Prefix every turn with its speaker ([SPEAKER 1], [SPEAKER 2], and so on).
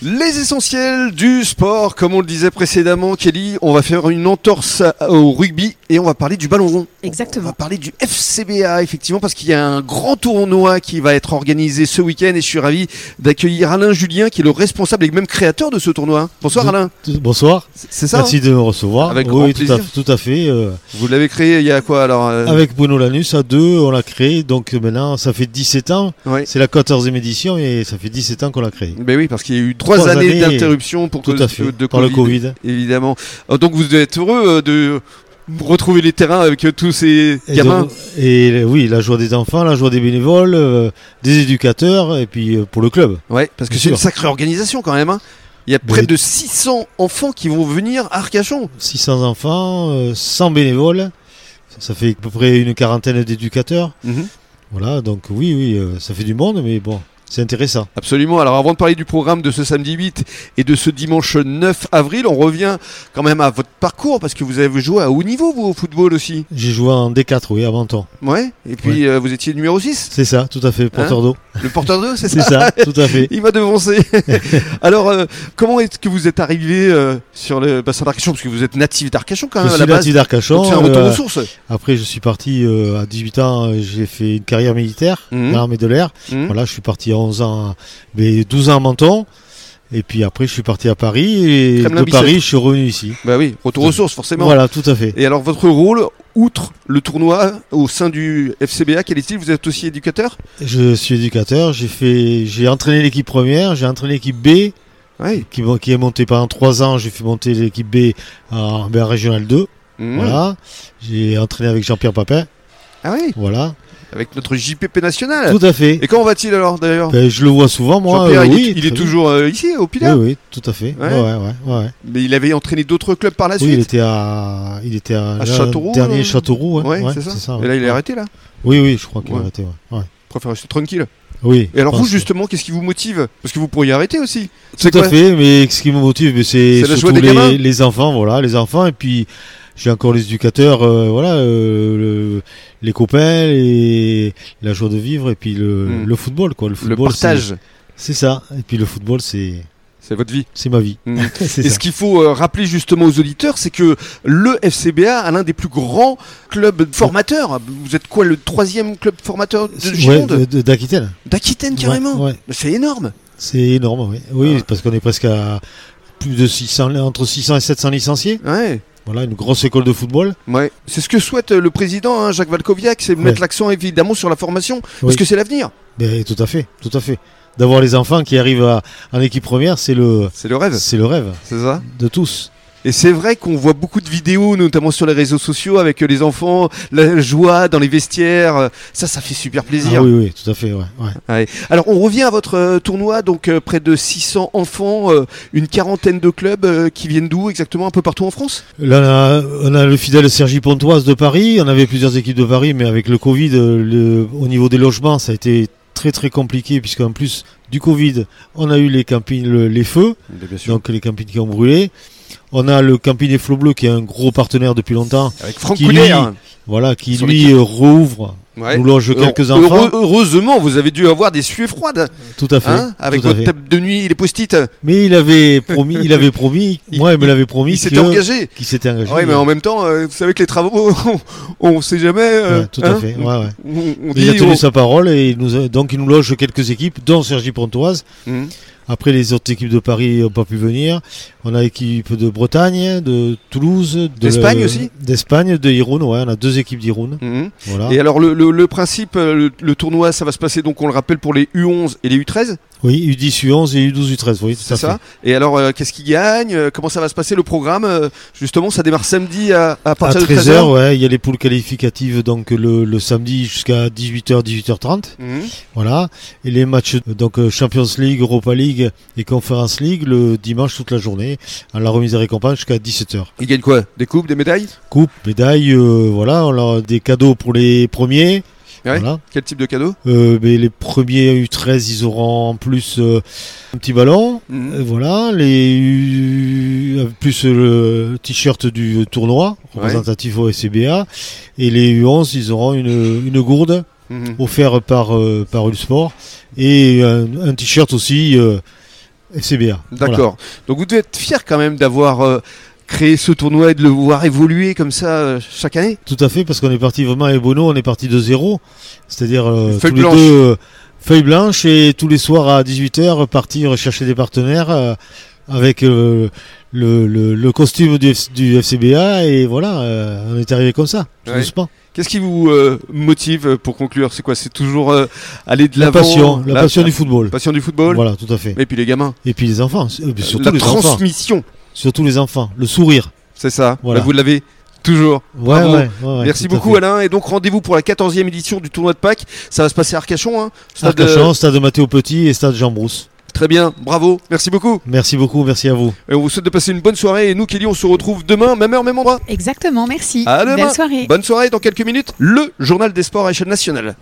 [SPEAKER 1] Les essentiels du sport, comme on le disait précédemment, Kelly, on va faire une entorse au rugby et on va parler du ballon rond. On
[SPEAKER 2] Exactement.
[SPEAKER 1] va parler du FCBA, effectivement, parce qu'il y a un grand tournoi qui va être organisé ce week-end et je suis ravi d'accueillir Alain Julien, qui est le responsable et même créateur de ce tournoi. Bonsoir
[SPEAKER 3] De-
[SPEAKER 1] Alain,
[SPEAKER 3] Bonsoir,
[SPEAKER 1] c'est ça
[SPEAKER 3] merci de me recevoir.
[SPEAKER 1] Avec
[SPEAKER 3] oui,
[SPEAKER 1] grand
[SPEAKER 3] tout à,
[SPEAKER 1] plaisir.
[SPEAKER 3] tout à fait. euh,
[SPEAKER 1] hein Vous l'avez créé il y a quoi alors euh,
[SPEAKER 3] avec Bruno Lanus à deux, on l'a créé. Donc maintenant, ça fait 17 ans.
[SPEAKER 1] ouais.
[SPEAKER 3] C'est la 14e édition et ça fait 17 ans qu'on l'a créé.
[SPEAKER 1] Ben oui, parce qu'il y a eu trois, années,
[SPEAKER 3] années,
[SPEAKER 1] d'interruption pour
[SPEAKER 3] Tout
[SPEAKER 1] cause
[SPEAKER 3] à fait.
[SPEAKER 1] de
[SPEAKER 3] par le Covid.
[SPEAKER 1] évidemment. Euh, Donc vous êtes heureux euh, retrouver les terrains avec tous ces
[SPEAKER 3] Et,
[SPEAKER 1] gamins.
[SPEAKER 3] donc- et, oui, la joie des enfants, la joie des bénévoles, euh, des éducateurs et puis euh, pour le club.
[SPEAKER 1] Ouais, parce que c'est une sacrée organisation quand même. hein. Il y a près
[SPEAKER 3] Mais-
[SPEAKER 1] de 600 enfants qui vont venir à Arcachon.
[SPEAKER 3] 600 enfants, euh, 100 bénévoles. Ça fait à peu près une quarantaine d'éducateurs. Voilà, donc oui, oui, euh, ça fait du monde, mais bon, c'est intéressant.
[SPEAKER 1] Absolument. Alors avant de parler du programme de ce samedi 8 et de ce dimanche 9 avril, on revient quand même à votre parcours parce que vous avez joué à haut niveau vous au football aussi.
[SPEAKER 3] J'ai joué en D4, oui, à Menton.
[SPEAKER 1] Ouais. Et puis euh, vous étiez numéro 6,
[SPEAKER 3] C'est ça, tout à fait, porteur d'eau.
[SPEAKER 1] Le porteur d'eau, c'est
[SPEAKER 3] C'est
[SPEAKER 1] ça
[SPEAKER 3] ça, tout à fait.
[SPEAKER 1] Il m'a devancé. Alors, euh, comment est-ce que vous êtes arrivé euh, sur le bassin d'Arcachon? Parce que vous êtes natif d'Arcachon quand
[SPEAKER 3] Je
[SPEAKER 1] même à
[SPEAKER 3] suis
[SPEAKER 1] la base.
[SPEAKER 3] natif d'Arcachon.
[SPEAKER 1] C'est un retour
[SPEAKER 3] euh,
[SPEAKER 1] aux sources.
[SPEAKER 3] Après, je suis parti euh, à 18 ans, euh, j'ai fait une carrière militaire
[SPEAKER 1] Mhm.
[SPEAKER 3] dans l'armée de l'air.
[SPEAKER 1] Mhm.
[SPEAKER 3] Voilà, je suis parti à 11 ans, mais 12 ans à Menton. Et puis après, je suis parti à Paris et
[SPEAKER 1] Kremlin
[SPEAKER 3] de
[SPEAKER 1] Bicêtre.
[SPEAKER 3] Paris, je suis revenu ici.
[SPEAKER 1] Bah oui, retour aux sources forcément.
[SPEAKER 3] Voilà, tout à fait.
[SPEAKER 1] Et alors votre rôle, outre le tournoi au sein du FCBA, quel est-il? Vous êtes aussi éducateur?
[SPEAKER 3] Je suis éducateur. J'ai fait, j'ai entraîné l'équipe première, j'ai entraîné l'équipe B, qui, qui est montée pendant 3 ans. J'ai fait monter l'équipe B en, en régional 2.
[SPEAKER 1] Mhm.
[SPEAKER 3] Voilà. J'ai entraîné avec Jean-Pierre Papin.
[SPEAKER 1] Ah oui,
[SPEAKER 3] Voilà.
[SPEAKER 1] Avec notre JPP national.
[SPEAKER 3] Tout à fait.
[SPEAKER 1] Et comment va-t-il alors d'ailleurs
[SPEAKER 3] Ben, je le vois souvent, moi. Euh,
[SPEAKER 1] il,
[SPEAKER 3] oui,
[SPEAKER 1] est, il est toujours euh, ici, au Pilat
[SPEAKER 3] Oui, oui, tout à fait.
[SPEAKER 1] Ouais.
[SPEAKER 3] Ouais, ouais, ouais. ouais.
[SPEAKER 1] Mais il avait entraîné d'autres clubs par la
[SPEAKER 3] Oui, il
[SPEAKER 1] suite
[SPEAKER 3] était à, il était à,
[SPEAKER 1] Châteauroux,
[SPEAKER 3] dernier
[SPEAKER 1] euh,
[SPEAKER 3] Châteauroux.
[SPEAKER 1] Ouais, c'est ça. Et là, il est arrêté là
[SPEAKER 3] Oui, oui, je crois qu'il a arrêté. Ouais.
[SPEAKER 1] Préfère rester tranquille.
[SPEAKER 3] Oui.
[SPEAKER 1] Et alors vous justement, qu'est-ce qui vous motive? Parce que vous pourriez arrêter aussi.
[SPEAKER 3] Tout à fait, mais ce qui me motive, c'est surtout les enfants, voilà, les enfants, et puis j'ai encore les éducateurs, euh, voilà, euh, le- les copains, et la joie de vivre, et puis le,
[SPEAKER 1] Hmm.
[SPEAKER 3] le football, quoi. Le football, c'est-
[SPEAKER 1] partage,
[SPEAKER 3] c'est ça. Et puis le football, c'est,
[SPEAKER 1] c'est votre vie.
[SPEAKER 3] c'est ma vie.
[SPEAKER 1] Mm.
[SPEAKER 3] c'est
[SPEAKER 1] Et
[SPEAKER 3] ça.
[SPEAKER 1] ce qu'il faut euh, rappeler justement aux auditeurs, c'est que le FCBA a l'un des plus grands clubs formateurs. Vous êtes quoi, le troisième club formateur de Gironde
[SPEAKER 3] de- de- d'Aquitaine.
[SPEAKER 1] D'Aquitaine carrément
[SPEAKER 3] Ouais, ouais.
[SPEAKER 1] C'est énorme
[SPEAKER 3] C'est énorme, oui. Oui,
[SPEAKER 1] Ah.
[SPEAKER 3] parce qu'on est presque à plus de 600, entre 600 et 700 licenciés.
[SPEAKER 1] Ouais.
[SPEAKER 3] Voilà, une grosse école de football.
[SPEAKER 1] Ouais. C'est ce que souhaite euh, le président, hein, Jacques Valkoviak, c'est
[SPEAKER 3] Ouais.
[SPEAKER 1] mettre l'accent évidemment sur la formation, parce que c'est l'avenir.
[SPEAKER 3] Ben, tout à fait, tout à fait. D'avoir les enfants qui arrivent à- en équipe première, c'est le,
[SPEAKER 1] C'est le rêve,
[SPEAKER 3] c'est le rêve
[SPEAKER 1] c'est ça
[SPEAKER 3] de tous.
[SPEAKER 1] Et c'est vrai qu'on voit beaucoup de vidéos, notamment sur les réseaux sociaux, avec les enfants, la joie dans les vestiaires. Ça, ça fait super plaisir.
[SPEAKER 3] Ah oui, oui, tout à fait, ouais. ouais.
[SPEAKER 1] Ouais. Alors, on revient à votre euh, tournoi, donc euh, près de 600 enfants, euh, une quarantaine de clubs euh, qui viennent d'où exactement, un peu partout en France?
[SPEAKER 3] Là, on a, on a le fidèle Sergi Pontoise de Paris. On avait plusieurs équipes de Paris, mais avec le Covid, le, au niveau des logements, ça a été très très compliqué, puisqu'en plus du Covid, on a eu les campings, le- les feux, donc les campings qui ont brûlé. On a le camping des Flots Bleus, qui est un gros partenaire depuis longtemps,
[SPEAKER 1] Avec Franck
[SPEAKER 3] Qui, lui,
[SPEAKER 1] hein.
[SPEAKER 3] voilà, qui
[SPEAKER 1] Sur
[SPEAKER 3] lui rouvre,
[SPEAKER 1] Ouais.
[SPEAKER 3] nous loge quelques
[SPEAKER 1] Heureux-
[SPEAKER 3] enfants.
[SPEAKER 1] heureusement, vous avez dû avoir des suées froides,
[SPEAKER 3] Tout à fait.
[SPEAKER 1] hein, avec votre table de nuit les post-it.
[SPEAKER 3] Mais il avait promis, il avait promis, moi il me l'avait promis,
[SPEAKER 1] Il s'était engagé.
[SPEAKER 3] qu'il s'était engagé.
[SPEAKER 1] Oui, mais en même temps, euh, vous savez que les travaux, on, on sait jamais. euh,
[SPEAKER 3] Ouais, tout à
[SPEAKER 1] hein,
[SPEAKER 3] fait, ouais.
[SPEAKER 1] On,
[SPEAKER 3] il a tenu
[SPEAKER 1] on-
[SPEAKER 3] sa parole et il nous a- donc il nous loge quelques équipes, dont Sergi Pontoise.
[SPEAKER 1] Mhm.
[SPEAKER 3] Après, les autres équipes de Paris n'ont pas pu venir. On a l'équipe de Bretagne, de Toulouse, de-
[SPEAKER 1] D'Espagne aussi
[SPEAKER 3] D'Espagne, de Irun, ouais, on a deux équipes d'Irun.
[SPEAKER 1] Mhm.
[SPEAKER 3] Voilà.
[SPEAKER 1] Et alors le, le- le principe, euh, le, le tournoi, ça va se passer donc on le rappelle pour les U11 et les U13,
[SPEAKER 3] Oui, U10, U11 et U12, U13, oui,
[SPEAKER 1] c'est ça
[SPEAKER 3] fait.
[SPEAKER 1] Et alors euh, qu'est-ce qui gagne Euh, Comment ça va se passer le programme Euh, Justement, ça démarre samedi à, à
[SPEAKER 3] À
[SPEAKER 1] partir de
[SPEAKER 3] 13h,
[SPEAKER 1] 13h.
[SPEAKER 3] ouais, il y a les poules qualificatives donc le, le samedi jusqu'à 18h, 18h30.
[SPEAKER 1] Mhm.
[SPEAKER 3] Voilà. Et les matchs donc Champions League, Europa League et Conference League le dimanche toute la journée à la remise des récompenses jusqu'à 17h.
[SPEAKER 1] Il gagne quoi? Des coupes, des médailles?
[SPEAKER 3] Coupe, médaille, euh, voilà, on a des cadeaux pour les premiers.
[SPEAKER 1] Ouais.
[SPEAKER 3] Voilà.
[SPEAKER 1] Quel type de cadeau
[SPEAKER 3] Euh, les premiers U13, ils auront en plus euh, un petit ballon.
[SPEAKER 1] Mhm.
[SPEAKER 3] Euh, voilà, les U, plus le t-shirt du tournoi représentatif au SCBA et les U11, ils auront une, une gourde
[SPEAKER 1] Mhm.
[SPEAKER 3] offerte par par Ulsport et un, un t-shirt aussi FCBA. Voilà.
[SPEAKER 1] D'accord. Donc vous devez être fier quand même d'avoir euh, créé ce tournoi et de le voir évoluer comme ça euh, chaque année.
[SPEAKER 3] Tout à fait, parce qu'on est parti vraiment avec Bono, on est parti de zéro. C'est-à-dire euh,
[SPEAKER 1] Feuille
[SPEAKER 3] tous les
[SPEAKER 1] blanche.
[SPEAKER 3] deux euh, feuilles blanches et tous les soirs à 18h partir chercher des partenaires avec le, le- le costume du, F- du FCBA et voilà, on est arrivé comme ça,
[SPEAKER 1] Ouais. Qu'est-ce qui vous euh, motive pour conclure? C'est quoi? C'est toujours euh, aller de
[SPEAKER 3] La
[SPEAKER 1] l'avant
[SPEAKER 3] passion, la, passion du football.
[SPEAKER 1] passion du football?
[SPEAKER 3] Voilà, tout à fait.
[SPEAKER 1] Et puis les gamins.
[SPEAKER 3] Et puis les enfants, surtout
[SPEAKER 1] la
[SPEAKER 3] les enfants. Surtout les enfants, le sourire.
[SPEAKER 1] c'est ça.
[SPEAKER 3] Voilà.
[SPEAKER 1] Bah, vous l'avez toujours.
[SPEAKER 3] Ouais,
[SPEAKER 1] Bravo.
[SPEAKER 3] ouais, ouais, ouais,
[SPEAKER 1] Merci beaucoup. Alain. Et donc rendez-vous pour la 14e édition du tournoi de Pâques. Ça va se passer à Arcachon. Hein Stade,
[SPEAKER 3] Arcachon, stade Mathéo Petit et stade Jean Brousse.
[SPEAKER 1] euh, Très bien. Bravo. Merci beaucoup.
[SPEAKER 3] Merci beaucoup, merci à vous.
[SPEAKER 1] Et on vous souhaite de passer une bonne soirée. Et nous, Kelly, on se retrouve demain, même heure, même endroit.
[SPEAKER 2] Exactement, merci.
[SPEAKER 1] À demain.
[SPEAKER 2] Belle soirée.
[SPEAKER 1] Bonne soirée. Dans quelques minutes, le journal des sports à échelle nationale.